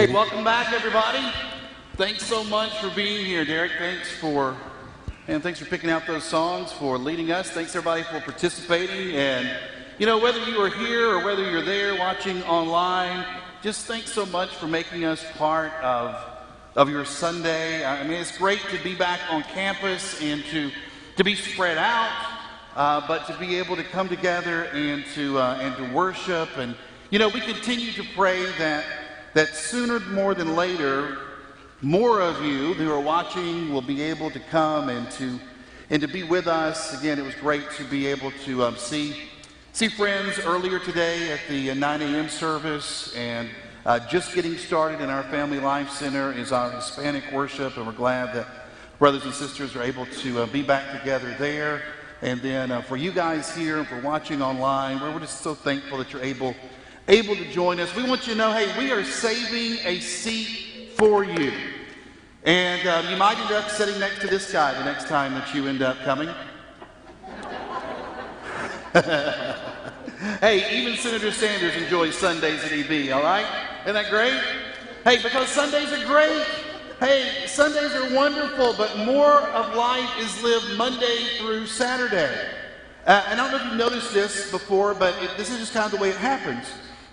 Hey, welcome back, everybody. Thanks so much for being here, Derek. Thanks for and thanks for picking out those songs, for leading us. Thanks everybody for participating. And you know, whether you are here or whether you're there watching online, just thanks so much for making us part of of your Sunday. I mean, it's great to be back on campus and to to be spread out, uh, but to be able to come together and to uh, and to worship. And you know, we continue to pray that that sooner more than later, more of you who are watching will be able to come and to and to be with us. Again, it was great to be able to um, see see friends earlier today at the uh, 9 a.m. service and. Uh, just getting started in our Family Life Center is our Hispanic worship, and we're glad that brothers and sisters are able to uh, be back together there. And then uh, for you guys here and for watching online, we're just so thankful that you're able able to join us. We want you to know, hey, we are saving a seat for you. And um, you might end up sitting next to this guy the next time that you end up coming. hey, even Senator Sanders enjoys Sundays at EB, all right? Isn't that great? Hey, because Sundays are great. Hey, Sundays are wonderful, but more of life is lived Monday through Saturday. Uh, and I don't know if you've noticed this before, but it, this is just kind of the way it happens.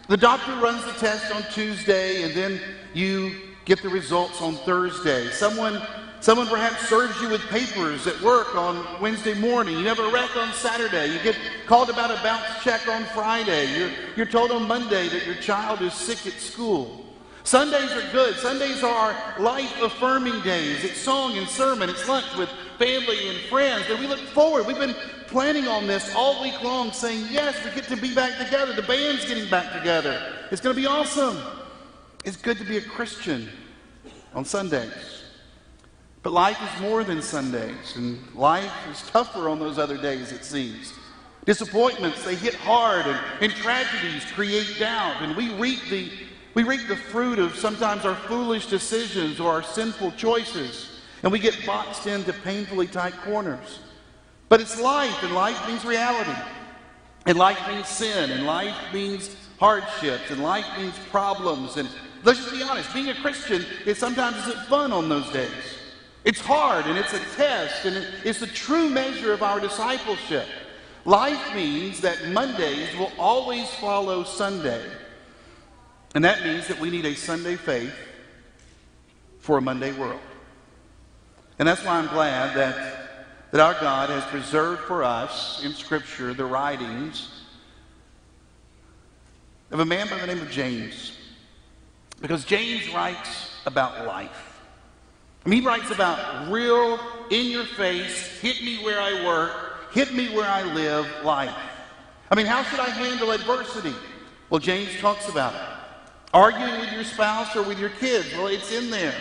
The doctor runs the test on Tuesday, and then you get the results on Thursday. Someone, someone perhaps serves you with papers at work on Wednesday morning. You have a wreck on Saturday. You get called about a bounce check on Friday. You're, you're told on Monday that your child is sick at school. Sundays are good. Sundays are life affirming days. It's song and sermon. It's lunch with family and friends. And we look forward. We've been planning on this all week long, saying, yes, we get to be back together. The band's getting back together. It's going to be awesome. It's good to be a Christian on Sundays. But life is more than Sundays, and life is tougher on those other days, it seems. Disappointments, they hit hard, and, and tragedies create doubt, and we reap the we reap the fruit of sometimes our foolish decisions or our sinful choices, and we get boxed into painfully tight corners. But it's life, and life means reality. And life means sin, and life means hardships, and life means problems. And let's just be honest, being a Christian is sometimes isn't fun on those days. It's hard, and it's a test, and it's the true measure of our discipleship. Life means that Mondays will always follow Sunday. And that means that we need a Sunday faith for a Monday world. And that's why I'm glad that, that our God has preserved for us in Scripture the writings of a man by the name of James. Because James writes about life. I mean, he writes about real, in your face, hit me where I work, hit me where I live life. I mean, how should I handle adversity? Well, James talks about it. Arguing with your spouse or with your kids, well, it's in there.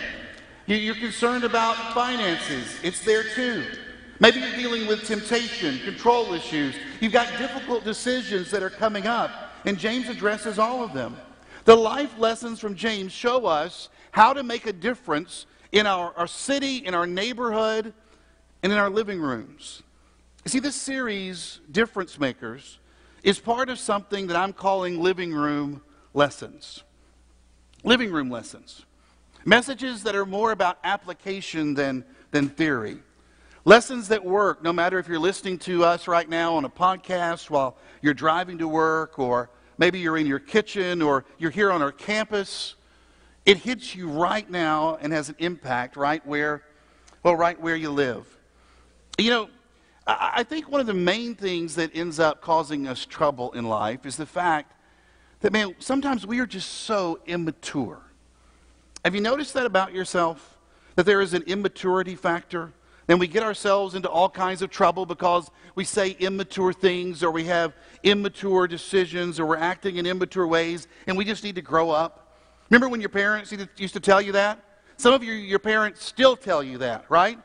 You're concerned about finances, it's there too. Maybe you're dealing with temptation, control issues. You've got difficult decisions that are coming up, and James addresses all of them. The life lessons from James show us how to make a difference in our, our city, in our neighborhood, and in our living rooms. You see, this series, Difference Makers, is part of something that I'm calling living room lessons living room lessons, messages that are more about application than, than theory. Lessons that work, no matter if you're listening to us right now on a podcast while you're driving to work, or maybe you're in your kitchen, or you're here on our campus. It hits you right now and has an impact right where, well, right where you live. You know, I think one of the main things that ends up causing us trouble in life is the fact that, man, sometimes we are just so immature. Have you noticed that about yourself? That there is an immaturity factor? And we get ourselves into all kinds of trouble because we say immature things or we have immature decisions or we're acting in immature ways and we just need to grow up. Remember when your parents used to tell you that? Some of you, your parents still tell you that, right?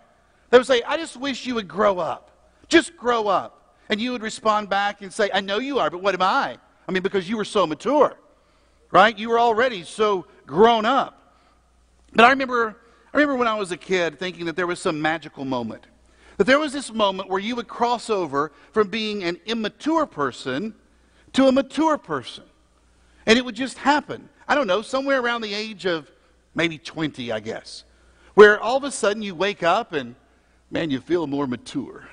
They would say, I just wish you would grow up. Just grow up. And you would respond back and say, I know you are, but what am I? I mean, because you were so mature, right? You were already so grown up. But I remember, I remember when I was a kid thinking that there was some magical moment. That there was this moment where you would cross over from being an immature person to a mature person. And it would just happen. I don't know, somewhere around the age of maybe 20, I guess, where all of a sudden you wake up and, man, you feel more mature.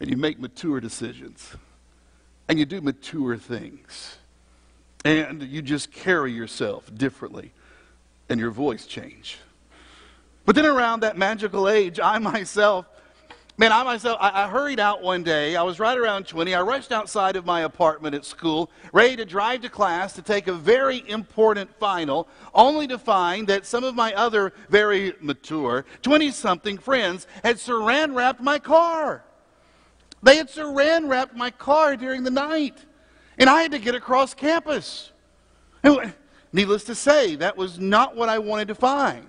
And you make mature decisions. And you do mature things. And you just carry yourself differently. And your voice change. But then around that magical age, I myself Man, I myself, I, I, hurried out one day. I was right around 20. I rushed outside of my apartment at school, ready to drive to class to take a very important final, only to find that some of my other very mature 20 something friends had saran wrapped my car. They had saran wrapped my car during the night, and I had to get across campus. Needless to say, that was not what I wanted to find.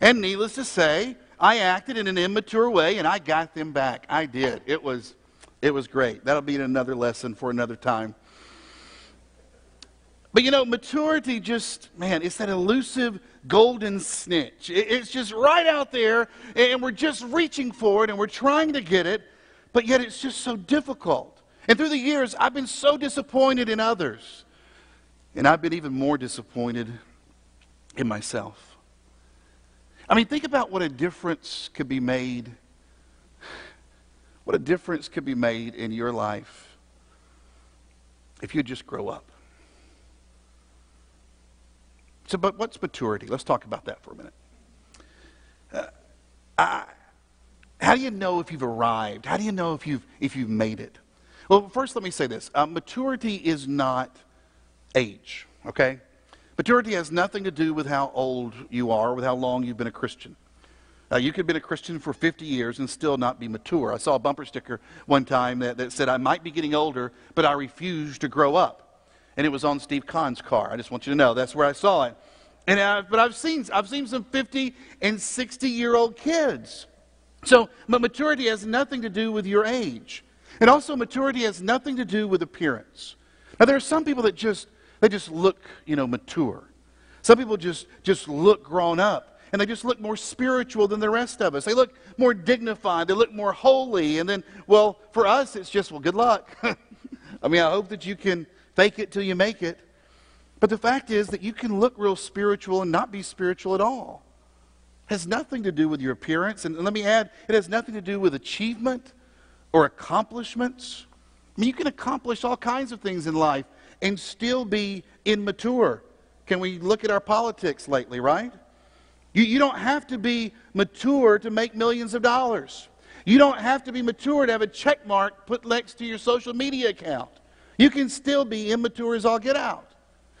And needless to say, I acted in an immature way and I got them back. I did. It was, it was great. That'll be another lesson for another time. But you know, maturity just, man, it's that elusive golden snitch. It's just right out there, and we're just reaching for it and we're trying to get it, but yet it's just so difficult. And through the years, I've been so disappointed in others, and I've been even more disappointed in myself. I mean, think about what a difference could be made. What a difference could be made in your life if you just grow up. So, but what's maturity? Let's talk about that for a minute. Uh, I, how do you know if you've arrived? How do you know if you've, if you've made it? Well, first, let me say this uh, maturity is not age, okay? Maturity has nothing to do with how old you are, with how long you've been a Christian. Uh, you could have been a Christian for 50 years and still not be mature. I saw a bumper sticker one time that, that said, I might be getting older, but I refuse to grow up. And it was on Steve Kahn's car. I just want you to know that's where I saw it. And I, but I've seen, I've seen some 50 and 60 year old kids. So, but maturity has nothing to do with your age. And also, maturity has nothing to do with appearance. Now, there are some people that just they just look, you know, mature. Some people just, just look grown up and they just look more spiritual than the rest of us. They look more dignified. They look more holy. And then, well, for us, it's just, well, good luck. I mean, I hope that you can fake it till you make it. But the fact is that you can look real spiritual and not be spiritual at all. Has nothing to do with your appearance. And let me add, it has nothing to do with achievement or accomplishments. I mean, you can accomplish all kinds of things in life and still be immature. Can we look at our politics lately, right? You, you don't have to be mature to make millions of dollars. You don't have to be mature to have a check mark put next to your social media account. You can still be immature as all get out.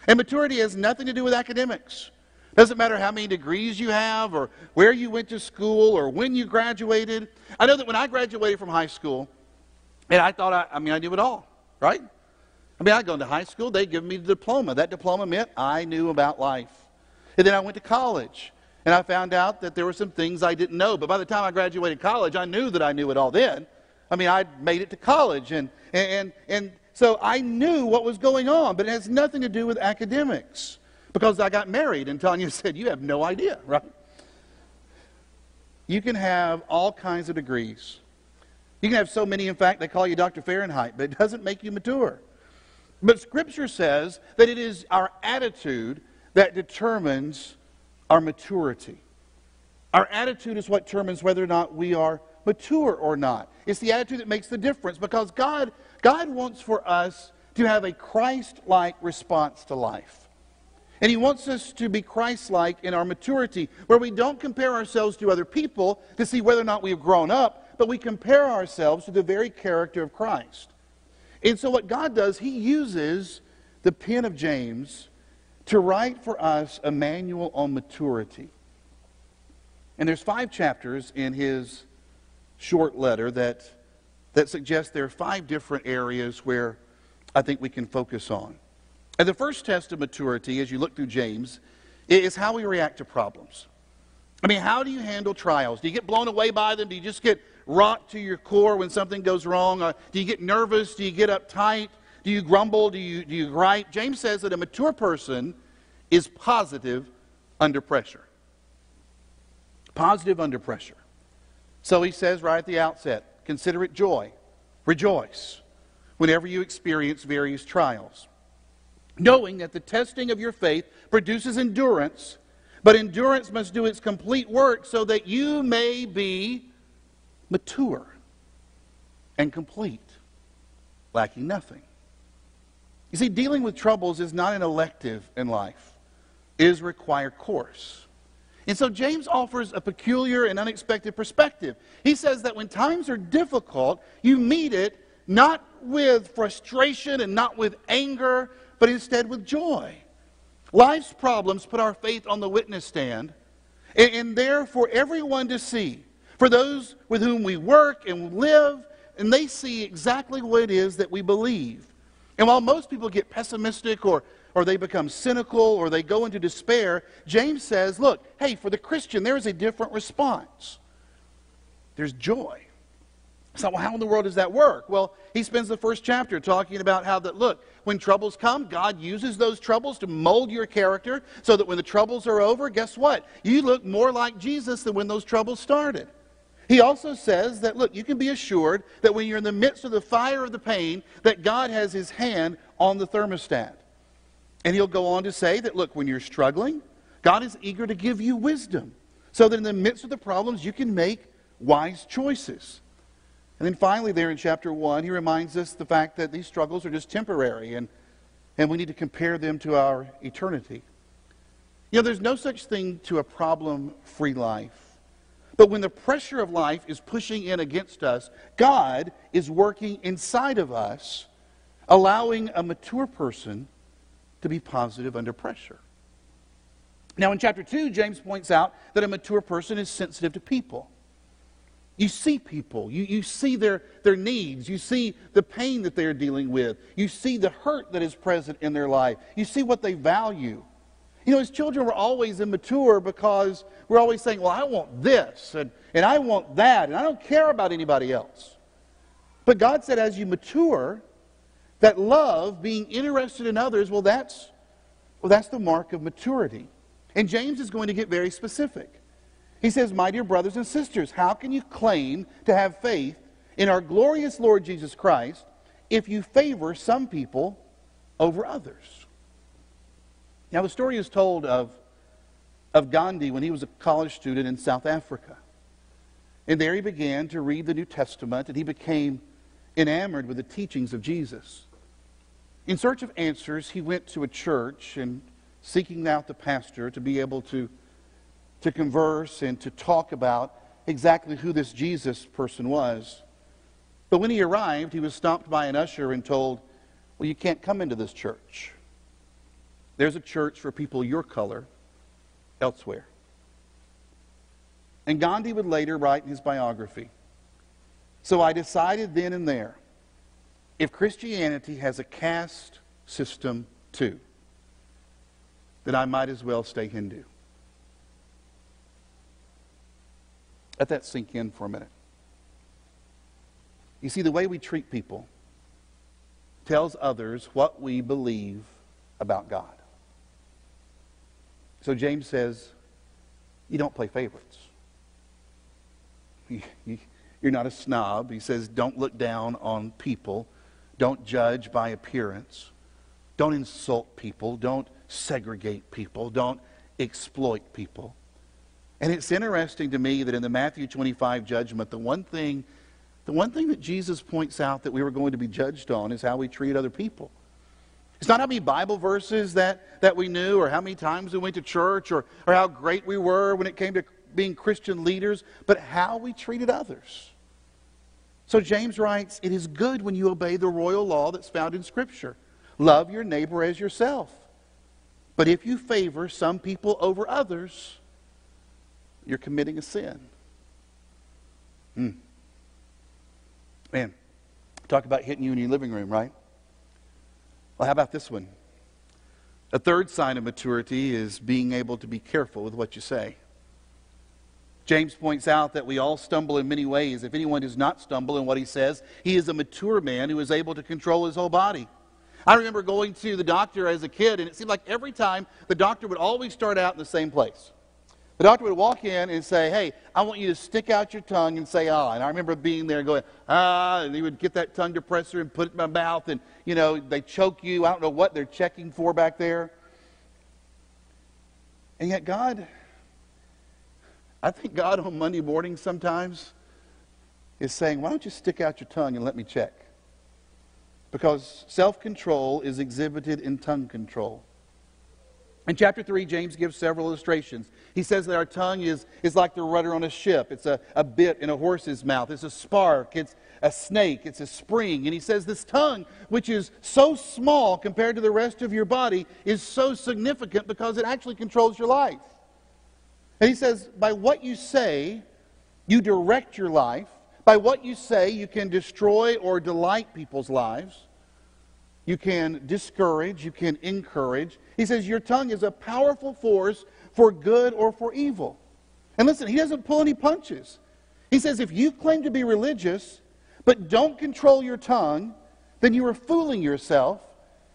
And maturity has nothing to do with academics. Doesn't matter how many degrees you have or where you went to school or when you graduated. I know that when I graduated from high school, and I thought I, I mean I knew it all, right? I mean, I'd gone to high school, they'd give me the diploma. That diploma meant I knew about life. And then I went to college, and I found out that there were some things I didn't know. But by the time I graduated college, I knew that I knew it all then. I mean, I'd made it to college, and, and, and so I knew what was going on, but it has nothing to do with academics. Because I got married, and Tanya said, You have no idea, right? You can have all kinds of degrees. You can have so many, in fact, they call you Dr. Fahrenheit, but it doesn't make you mature. But Scripture says that it is our attitude that determines our maturity. Our attitude is what determines whether or not we are mature or not. It's the attitude that makes the difference because God, God wants for us to have a Christ like response to life. And He wants us to be Christ like in our maturity, where we don't compare ourselves to other people to see whether or not we have grown up, but we compare ourselves to the very character of Christ. And so, what God does, He uses the pen of James to write for us a manual on maturity. And there's five chapters in his short letter that, that suggest there are five different areas where I think we can focus on. And the first test of maturity, as you look through James, is how we react to problems. I mean, how do you handle trials? Do you get blown away by them? Do you just get rocked to your core when something goes wrong? Uh, do you get nervous? Do you get uptight? Do you grumble? Do you, do you gripe? James says that a mature person is positive under pressure. Positive under pressure. So he says right at the outset consider it joy, rejoice whenever you experience various trials. Knowing that the testing of your faith produces endurance, but endurance must do its complete work so that you may be mature and complete, lacking nothing. You see, dealing with troubles is not an elective in life, it is required course. And so James offers a peculiar and unexpected perspective. He says that when times are difficult, you meet it not with frustration and not with anger, but instead with joy. Life's problems put our faith on the witness stand, and, and there for everyone to see. For those with whom we work and live, and they see exactly what it is that we believe. And while most people get pessimistic or, or they become cynical or they go into despair, James says, look, hey, for the Christian, there is a different response. There's joy. So, well, how in the world does that work? Well, he spends the first chapter talking about how that, look, when troubles come, God uses those troubles to mold your character so that when the troubles are over, guess what? You look more like Jesus than when those troubles started. He also says that, look, you can be assured that when you're in the midst of the fire of the pain, that God has his hand on the thermostat. And he'll go on to say that, look, when you're struggling, God is eager to give you wisdom so that in the midst of the problems, you can make wise choices. And then finally, there in chapter 1, he reminds us the fact that these struggles are just temporary and, and we need to compare them to our eternity. You know, there's no such thing to a problem free life. But when the pressure of life is pushing in against us, God is working inside of us, allowing a mature person to be positive under pressure. Now, in chapter 2, James points out that a mature person is sensitive to people. You see people, you, you see their, their needs, you see the pain that they're dealing with, you see the hurt that is present in their life, you see what they value. You know, as children, we're always immature because we're always saying, well, I want this, and, and I want that, and I don't care about anybody else. But God said, as you mature, that love, being interested in others, well, that's, well, that's the mark of maturity. And James is going to get very specific. He says, My dear brothers and sisters, how can you claim to have faith in our glorious Lord Jesus Christ if you favor some people over others? Now, the story is told of, of Gandhi when he was a college student in South Africa. And there he began to read the New Testament, and he became enamored with the teachings of Jesus. In search of answers, he went to a church and seeking out the pastor to be able to, to converse and to talk about exactly who this Jesus person was. But when he arrived, he was stopped by an usher and told, Well, you can't come into this church. There's a church for people your color elsewhere. And Gandhi would later write in his biography So I decided then and there if Christianity has a caste system too, then I might as well stay Hindu. Let that sink in for a minute. You see, the way we treat people tells others what we believe about God. So James says, you don't play favorites. You're not a snob. He says, don't look down on people. Don't judge by appearance. Don't insult people. Don't segregate people. Don't exploit people. And it's interesting to me that in the Matthew 25 judgment, the one thing, the one thing that Jesus points out that we were going to be judged on is how we treat other people. It's not how many Bible verses that, that we knew or how many times we went to church or, or how great we were when it came to being Christian leaders, but how we treated others. So James writes, It is good when you obey the royal law that's found in Scripture. Love your neighbor as yourself. But if you favor some people over others, you're committing a sin. Hmm. Man, talk about hitting you in your living room, right? Well, how about this one? A third sign of maturity is being able to be careful with what you say. James points out that we all stumble in many ways. If anyone does not stumble in what he says, he is a mature man who is able to control his whole body. I remember going to the doctor as a kid, and it seemed like every time the doctor would always start out in the same place. The doctor would walk in and say, Hey, I want you to stick out your tongue and say ah. And I remember being there and going, ah, and he would get that tongue depressor and put it in my mouth, and, you know, they choke you. I don't know what they're checking for back there. And yet, God, I think God on Monday morning sometimes is saying, Why don't you stick out your tongue and let me check? Because self control is exhibited in tongue control. In chapter 3, James gives several illustrations. He says that our tongue is, is like the rudder on a ship. It's a, a bit in a horse's mouth. It's a spark. It's a snake. It's a spring. And he says this tongue, which is so small compared to the rest of your body, is so significant because it actually controls your life. And he says, by what you say, you direct your life. By what you say, you can destroy or delight people's lives. You can discourage, you can encourage. He says your tongue is a powerful force for good or for evil. And listen, he doesn't pull any punches. He says if you claim to be religious, but don't control your tongue, then you are fooling yourself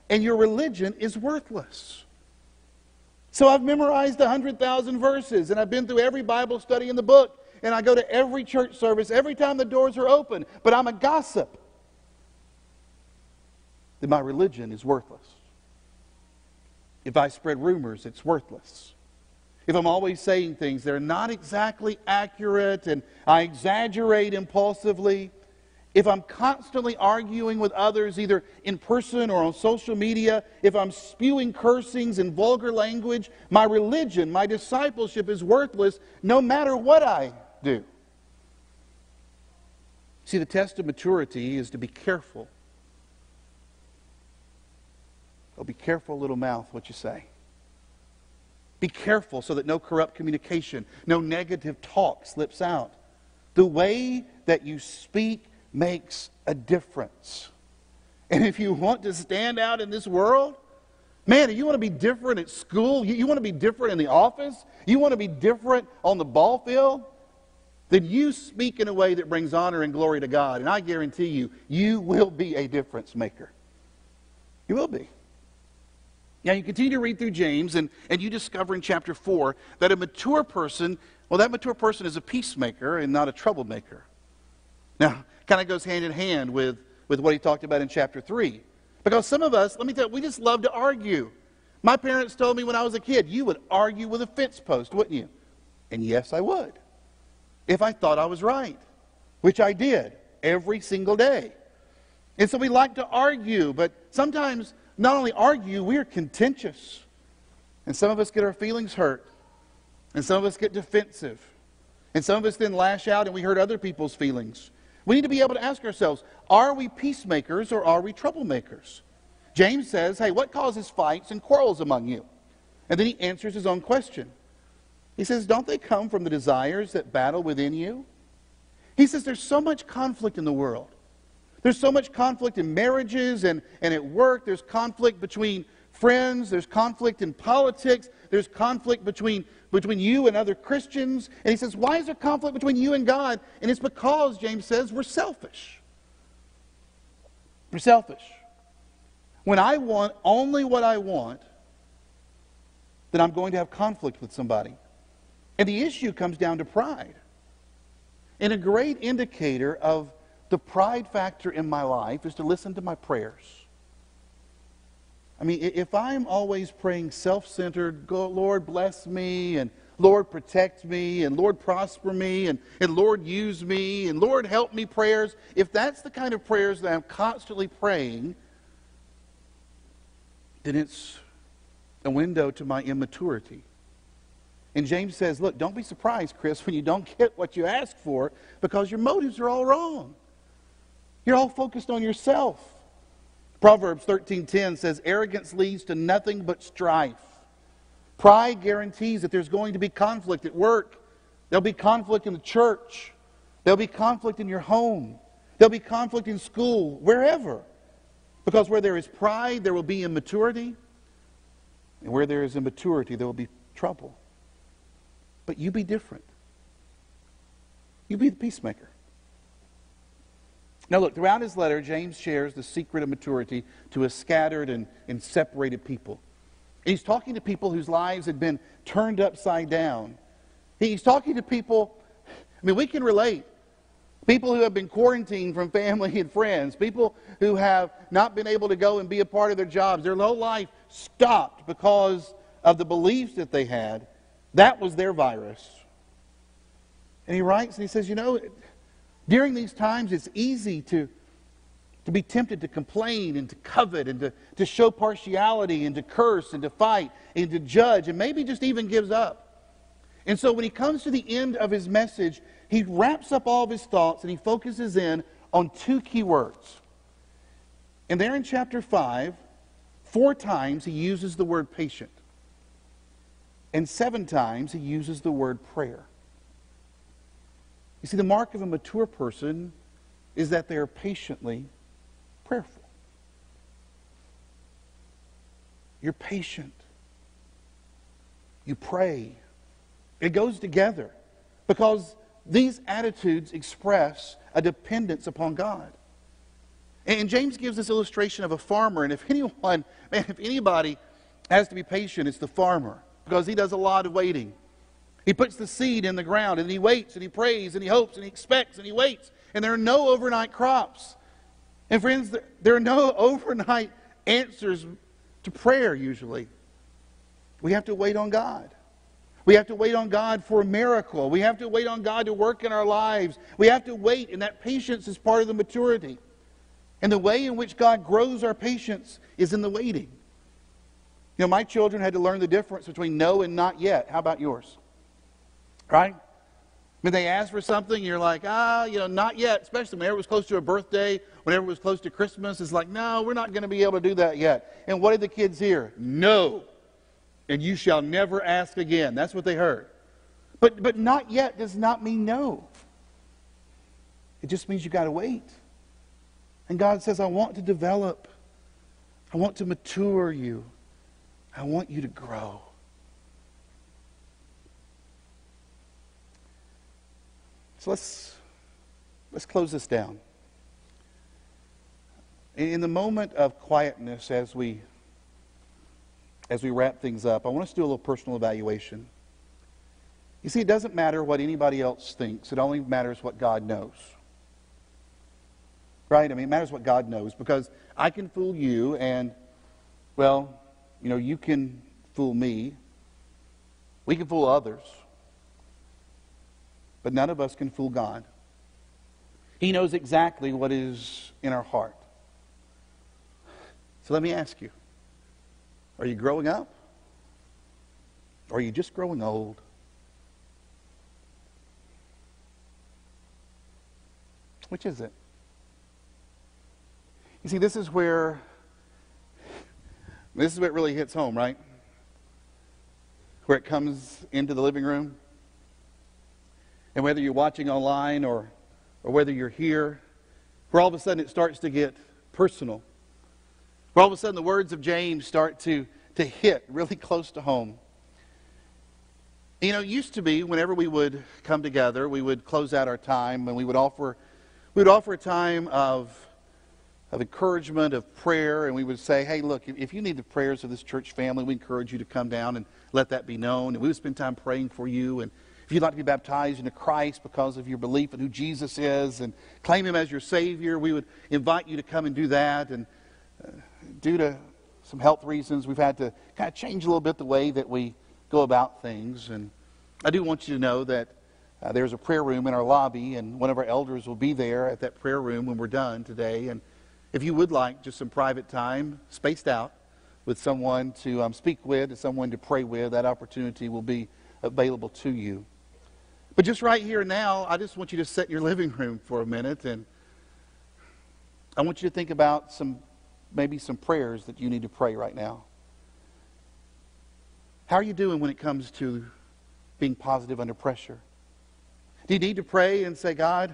and your religion is worthless. So I've memorized 100,000 verses and I've been through every Bible study in the book and I go to every church service every time the doors are open, but I'm a gossip then my religion is worthless. If I spread rumors, it's worthless. If I'm always saying things that are not exactly accurate and I exaggerate impulsively, if I'm constantly arguing with others, either in person or on social media, if I'm spewing cursings and vulgar language, my religion, my discipleship is worthless no matter what I do. See, the test of maturity is to be careful Oh, be careful, little mouth, what you say. Be careful so that no corrupt communication, no negative talk slips out. The way that you speak makes a difference. And if you want to stand out in this world, man, if you want to be different at school, you, you want to be different in the office, you want to be different on the ball field, then you speak in a way that brings honor and glory to God. And I guarantee you, you will be a difference maker. You will be. Now, you continue to read through James, and, and you discover in chapter 4 that a mature person, well, that mature person is a peacemaker and not a troublemaker. Now, kind of goes hand in hand with, with what he talked about in chapter 3. Because some of us, let me tell you, we just love to argue. My parents told me when I was a kid, you would argue with a fence post, wouldn't you? And yes, I would. If I thought I was right, which I did every single day. And so we like to argue, but sometimes not only argue, we are contentious. And some of us get our feelings hurt. And some of us get defensive. And some of us then lash out and we hurt other people's feelings. We need to be able to ask ourselves are we peacemakers or are we troublemakers? James says, hey, what causes fights and quarrels among you? And then he answers his own question. He says, don't they come from the desires that battle within you? He says, there's so much conflict in the world. There's so much conflict in marriages and, and at work. There's conflict between friends. There's conflict in politics. There's conflict between, between you and other Christians. And he says, Why is there conflict between you and God? And it's because, James says, we're selfish. We're selfish. When I want only what I want, then I'm going to have conflict with somebody. And the issue comes down to pride. And a great indicator of the pride factor in my life is to listen to my prayers. I mean, if I'm always praying self centered, Lord bless me, and Lord protect me, and Lord prosper me, and, and Lord use me, and Lord help me prayers, if that's the kind of prayers that I'm constantly praying, then it's a window to my immaturity. And James says, Look, don't be surprised, Chris, when you don't get what you ask for because your motives are all wrong. You're all focused on yourself. Proverbs 13:10 says arrogance leads to nothing but strife. Pride guarantees that there's going to be conflict at work. There'll be conflict in the church. There'll be conflict in your home. There'll be conflict in school, wherever. Because where there is pride, there will be immaturity. And where there is immaturity, there will be trouble. But you be different. You be the peacemaker. Now, look, throughout his letter, James shares the secret of maturity to a scattered and, and separated people. he's talking to people whose lives had been turned upside down. He's talking to people. I mean, we can relate. People who have been quarantined from family and friends, people who have not been able to go and be a part of their jobs, their whole life stopped because of the beliefs that they had. That was their virus. And he writes and he says, You know, during these times, it's easy to, to be tempted to complain and to covet and to, to show partiality and to curse and to fight and to judge and maybe just even gives up. And so when he comes to the end of his message, he wraps up all of his thoughts and he focuses in on two key words. And there in chapter 5, four times he uses the word patient. And seven times he uses the word prayer. You see, the mark of a mature person is that they are patiently prayerful. You're patient. You pray. It goes together because these attitudes express a dependence upon God. And James gives this illustration of a farmer, and if anyone, man, if anybody has to be patient, it's the farmer because he does a lot of waiting. He puts the seed in the ground and he waits and he prays and he hopes and he expects and he waits. And there are no overnight crops. And friends, there are no overnight answers to prayer usually. We have to wait on God. We have to wait on God for a miracle. We have to wait on God to work in our lives. We have to wait, and that patience is part of the maturity. And the way in which God grows our patience is in the waiting. You know, my children had to learn the difference between no and not yet. How about yours? Right? When they ask for something, you're like, ah, you know, not yet. Especially whenever it was close to a birthday, whenever it was close to Christmas, it's like, no, we're not going to be able to do that yet. And what did the kids hear? No. And you shall never ask again. That's what they heard. But, but not yet does not mean no. It just means you got to wait. And God says, I want to develop, I want to mature you, I want you to grow. So let's, let's close this down. In the moment of quietness as we, as we wrap things up, I want us to do a little personal evaluation. You see, it doesn't matter what anybody else thinks, it only matters what God knows. Right? I mean, it matters what God knows because I can fool you, and, well, you know, you can fool me. We can fool others. But none of us can fool God. He knows exactly what is in our heart. So let me ask you are you growing up? Or are you just growing old? Which is it? You see, this is where this is what really hits home, right? Where it comes into the living room and whether you're watching online or, or whether you're here, where all of a sudden it starts to get personal. Where all of a sudden the words of James start to, to hit really close to home. You know, it used to be whenever we would come together, we would close out our time and we would offer, we would offer a time of, of encouragement, of prayer, and we would say, hey, look, if you need the prayers of this church family, we encourage you to come down and let that be known. And we would spend time praying for you and if you'd like to be baptized into Christ because of your belief in who Jesus is and claim Him as your Savior, we would invite you to come and do that. And uh, due to some health reasons, we've had to kind of change a little bit the way that we go about things. And I do want you to know that uh, there's a prayer room in our lobby, and one of our elders will be there at that prayer room when we're done today. And if you would like just some private time, spaced out, with someone to um, speak with, and someone to pray with, that opportunity will be available to you. But just right here now, I just want you to sit in your living room for a minute and I want you to think about some maybe some prayers that you need to pray right now. How are you doing when it comes to being positive under pressure? Do you need to pray and say, God,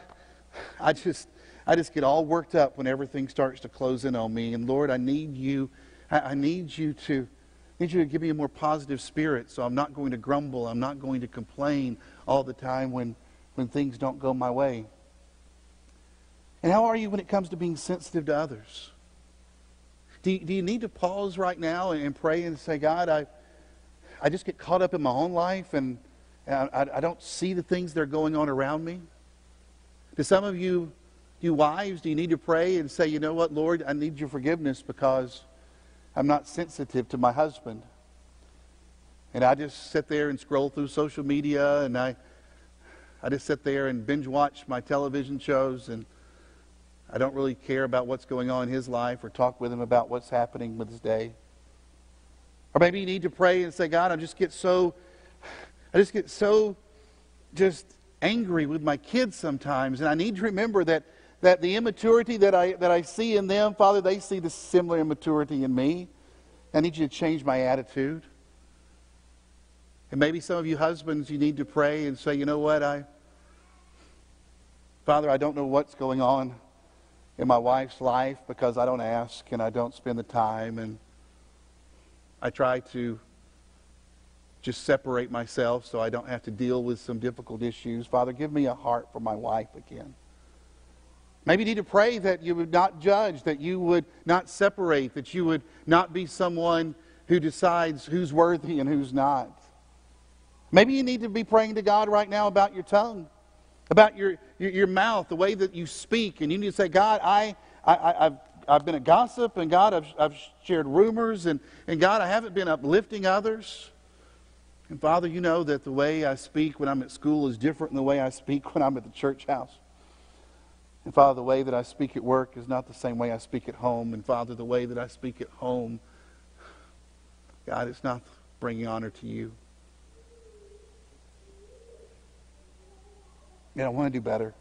I just I just get all worked up when everything starts to close in on me. And Lord, I need you. I, need you to I need you to give me a more positive spirit so I'm not going to grumble. I'm not going to complain all the time when, when things don't go my way? And how are you when it comes to being sensitive to others? Do you, do you need to pause right now and, pray and say, God, I, I just get caught up in my own life and, I, I don't see the things that are going on around me? To some of you, you wives, do you need to pray and say, you know what, Lord, I need your forgiveness because I'm not sensitive to my husband. And I just sit there and scroll through social media and I, I just sit there and binge watch my television shows and I don't really care about what's going on in his life or talk with him about what's happening with his day. Or maybe you need to pray and say, God, I just get so, I just get so just angry with my kids sometimes. And I need to remember that, that the immaturity that I, that I see in them, Father, they see the similar immaturity in me. I need you to change my attitude. And maybe some of you husbands, you need to pray and say, you know what, I, Father, I don't know what's going on in my wife's life because I don't ask and I don't spend the time and I try to just separate myself so I don't have to deal with some difficult issues. Father, give me a heart for my wife again. Maybe you need to pray that you would not judge, that you would not separate, that you would not be someone who decides who's worthy and who's not. Maybe you need to be praying to God right now about your tongue about your, your, your, mouth, the way that you speak. And you need to say, God, I, I, have I've been a gossip, and God, I've, I've shared rumors, and, and God, I haven't been uplifting others. And Father, you know that the way I speak when I'm at school is different than the way I speak when I'm at the church house. And Father, the way that I speak at work is not the same way I speak at home. And Father, the way that I speak at home, God, it's not bringing honor to you. Man, I want to do better.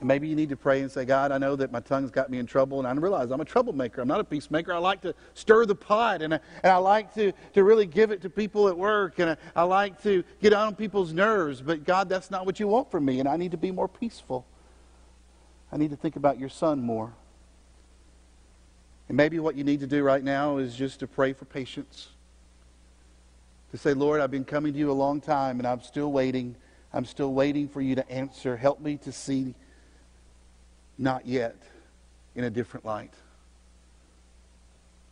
And maybe you need to pray and say, God, I know that my tongue's got me in trouble, and I realize I'm a troublemaker. I'm not a peacemaker. I like to stir the pot, and I, and I like to, to really give it to people at work, and I, I like to get on people's nerves. But God, that's not what you want from me, and I need to be more peaceful. I need to think about your son more. And maybe what you need to do right now is just to pray for patience to say, Lord, I've been coming to you a long time and I'm still waiting. I'm still waiting for you to answer. Help me to see not yet in a different light.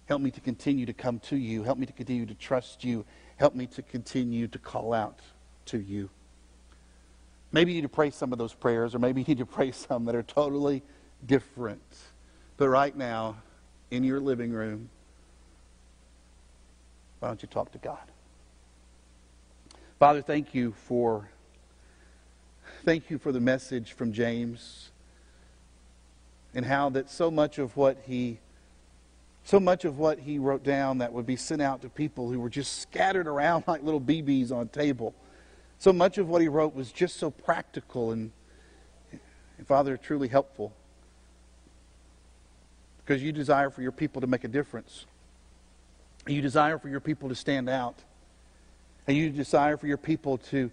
Help me to continue to come to you. Help me to continue to trust you. Help me to continue to call out to you. Maybe you need to pray some of those prayers, or maybe you need to pray some that are totally different. But right now, in your living room, why don't you talk to God? Father, thank you for thank you for the message from James and how that so much of what he so much of what he wrote down that would be sent out to people who were just scattered around like little BBs on a table. So much of what he wrote was just so practical and, and Father, truly helpful. Because you desire for your people to make a difference. You desire for your people to stand out. And you desire for your people to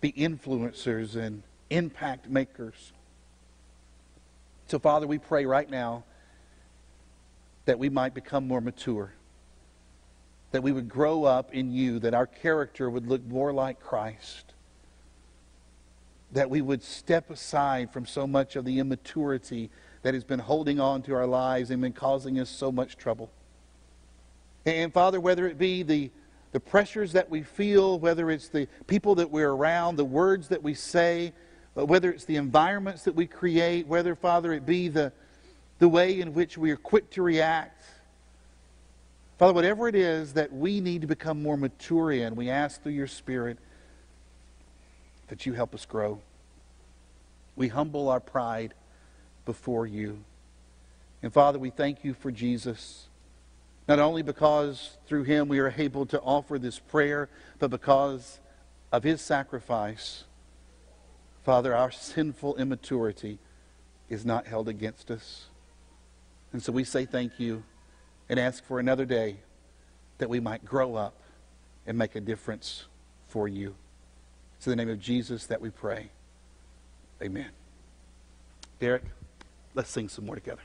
be influencers and impact makers. So, Father, we pray right now that we might become more mature, that we would grow up in you, that our character would look more like Christ, that we would step aside from so much of the immaturity that has been holding on to our lives and been causing us so much trouble. And, Father, whether it be the the pressures that we feel, whether it's the people that we're around, the words that we say, uh, whether it's the environments that we create, whether, Father, it be the, the way in which we are quick to react. Father, whatever it is that we need to become more mature in, we ask through your Spirit that you help us grow. We humble our pride before you. And Father, we thank you for Jesus. Not only because through him we are able to offer this prayer, but because of his sacrifice, Father, our sinful immaturity is not held against us. And so we say thank you and ask for another day that we might grow up and make a difference for you. It's in the name of Jesus that we pray. Amen. Derek, let's sing some more together.